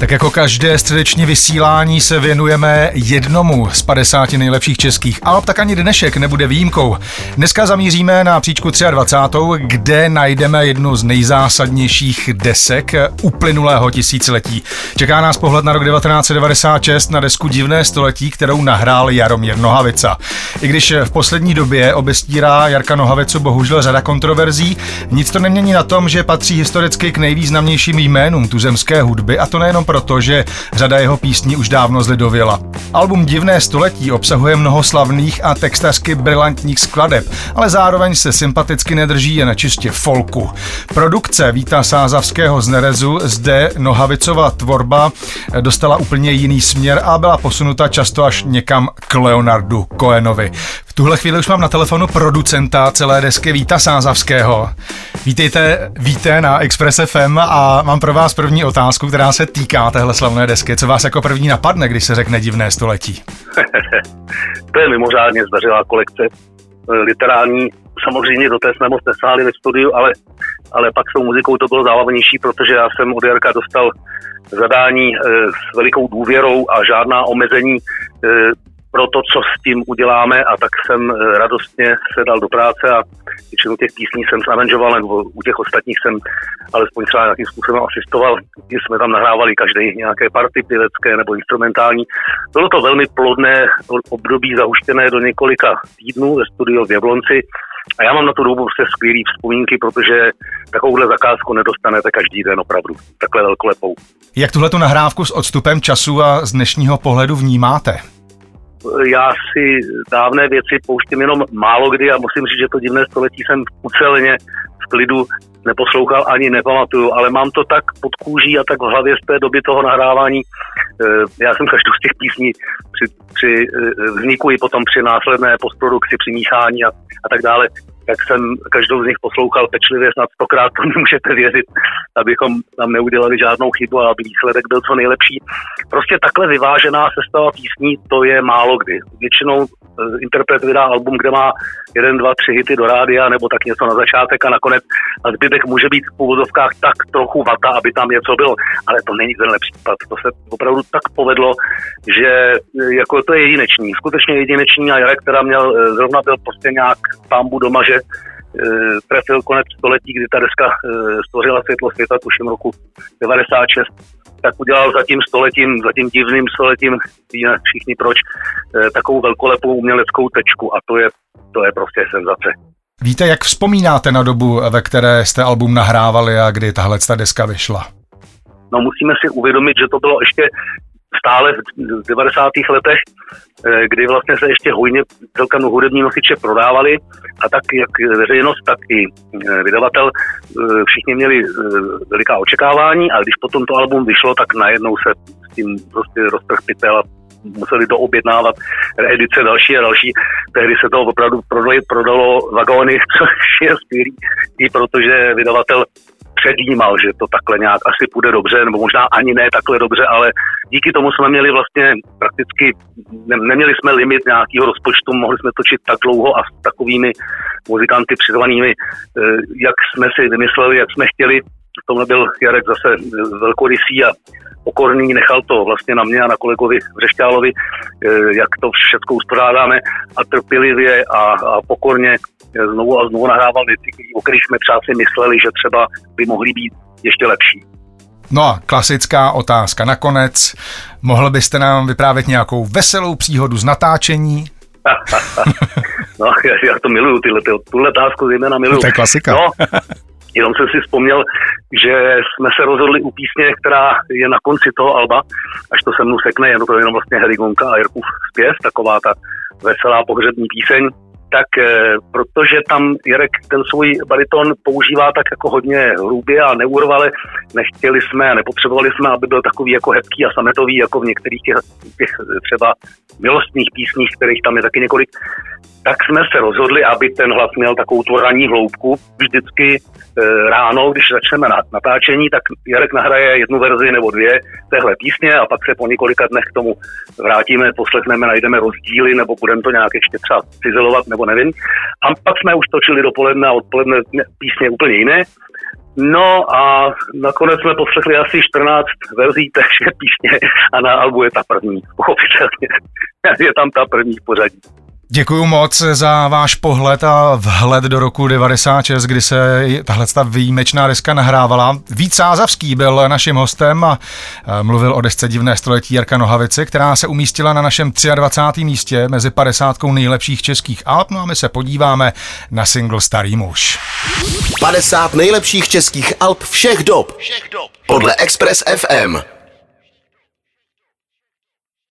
Tak jako každé středeční vysílání se věnujeme jednomu z 50 nejlepších českých alb, tak ani dnešek nebude výjimkou. Dneska zamíříme na příčku 23., kde najdeme jednu z nejzásadnějších desek uplynulého tisíciletí. Čeká nás pohled na rok 1996 na desku Divné století, kterou nahrál Jaromír Nohavica. I když v poslední době obestírá Jarka Nohavicu bohužel řada kontroverzí, nic to nemění na tom, že patří historicky k nejvýznamnějším jménům tuzemské hudby a to nejenom proto, že řada jeho písní už dávno zlidověla. Album Divné století obsahuje mnoho slavných a textařsky brilantních skladeb, ale zároveň se sympaticky nedrží jen čistě folku. Produkce Víta Sázavského z Nerezu zde Nohavicova tvorba dostala úplně jiný směr a byla posunuta často až někam k Leonardu Cohenovi tuhle chvíli už mám na telefonu producenta celé desky Víta Sázavského. Vítejte, víte na Express FM a mám pro vás první otázku, která se týká téhle slavné desky. Co vás jako první napadne, když se řekne divné století? to je mimořádně zdařilá kolekce literární. Samozřejmě do té jsme moc nesáhli ve studiu, ale, ale pak s tou muzikou to bylo zábavnější, protože já jsem od Jarka dostal zadání e, s velikou důvěrou a žádná omezení e, pro to, co s tím uděláme a tak jsem eh, radostně se dal do práce a většinu těch písní jsem zaranžoval, nebo u těch ostatních jsem alespoň třeba nějakým způsobem asistoval, když jsme tam nahrávali každý nějaké party pivecké nebo instrumentální. Bylo to velmi plodné období zahuštěné do několika týdnů ve studiu v Jablonci a já mám na tu dobu prostě skvělý vzpomínky, protože takovouhle zakázku nedostanete každý den opravdu, takhle velkolepou. Jak tuhle nahrávku s odstupem času a z dnešního pohledu vnímáte? Já si dávné věci pouštím jenom málo kdy a musím říct, že to divné století jsem ucelně v klidu neposlouchal ani nepamatuju, ale mám to tak pod kůží a tak v hlavě z té doby toho nahrávání. Eh, já jsem každou z těch písní při, při eh, vzniku i potom při následné postprodukci, při míchání a, a tak dále jak jsem každou z nich poslouchal pečlivě, snad stokrát to nemůžete věřit, abychom tam neudělali žádnou chybu a aby výsledek byl co nejlepší. Prostě takhle vyvážená sestava písní, to je málo kdy. Většinou eh, interpret vydá album, kde má jeden, dva, tři hity do rádia nebo tak něco na začátek a nakonec a zbytek může být v původovkách tak trochu vata, aby tam něco bylo, ale to není tenhle případ. To se opravdu tak povedlo, že eh, jako to je jedinečný, skutečně jedinečný a Jarek, která měl, eh, zrovna byl prostě nějak tambu doma, že trefil konec století, kdy ta deska stvořila světlo světa, tuším roku 96, tak udělal za tím stoletím, za tím divným stoletím, víme všichni proč, takovou velkolepou uměleckou tečku a to je to je prostě senzace. Víte, jak vzpomínáte na dobu, ve které jste album nahrávali a kdy tahle ta deska vyšla? No musíme si uvědomit, že to bylo ještě stále v 90. letech, eh, kdy vlastně se ještě hojně celkem hudební nosiče prodávali a tak jak veřejnost, tak i eh, vydavatel eh, všichni měli veliká očekávání a když potom to album vyšlo, tak najednou se s tím prostě roztrh pytel a museli doobjednávat edice další a další. Tehdy se to opravdu prodalo, prodalo vagóny, což je skvělý, i protože vydavatel předjímal, že to takhle nějak asi půjde dobře, nebo možná ani ne takhle dobře, ale díky tomu jsme měli vlastně prakticky, ne, neměli jsme limit nějakého rozpočtu, mohli jsme točit tak dlouho a s takovými muzikanty přizvanými, eh, jak jsme si vymysleli, jak jsme chtěli. V tomhle byl Jarek zase velkorysý a pokorný, nechal to vlastně na mě a na kolegovi Řešťálovi, eh, jak to všechno uspořádáme a trpělivě a, a pokorně eh, znovu a znovu nahrával věci, o kterých jsme třeba si mysleli, že třeba by mohly být ještě lepší. No a klasická otázka nakonec. Mohl byste nám vyprávět nějakou veselou příhodu z natáčení? no, já, já to miluju, tyhle, tuhle otázku zejména miluju. To je klasika. No, Jenom jsem si vzpomněl, že jsme se rozhodli u písně, která je na konci toho alba, až to se mnou sekne, je to jenom vlastně Herigonka a Jirkův zpěv, taková ta veselá pohřební píseň, tak eh, protože tam Jirek ten svůj bariton používá tak jako hodně hrubě a neurvale, nechtěli jsme a nepotřebovali jsme, aby byl takový jako hebký a sametový, jako v některých těch, těch třeba milostných písních, kterých tam je taky několik, tak jsme se rozhodli, aby ten hlas měl takovou tvoraní hloubku. Vždycky e, ráno, když začneme na, natáčení, tak Jarek nahraje jednu verzi nebo dvě téhle písně a pak se po několika dnech k tomu vrátíme, poslechneme, najdeme rozdíly nebo budeme to nějak ještě třeba cizelovat nebo nevím. A pak jsme už točili dopoledne a odpoledne písně úplně jiné. No a nakonec jsme poslechli asi 14 verzí takže písně a na albu je ta první, pochopitelně. je tam ta první v pořadí. Děkuji moc za váš pohled a vhled do roku 96, kdy se tahle ta výjimečná deska nahrávala. Vít Sázavský byl naším hostem a mluvil o desce Divné století Jarka Nohavice, která se umístila na našem 23. místě mezi 50 nejlepších českých alb. No a my se podíváme na single Starý muž. 50 nejlepších českých alb všech dob. Všech dob. Podle Express FM.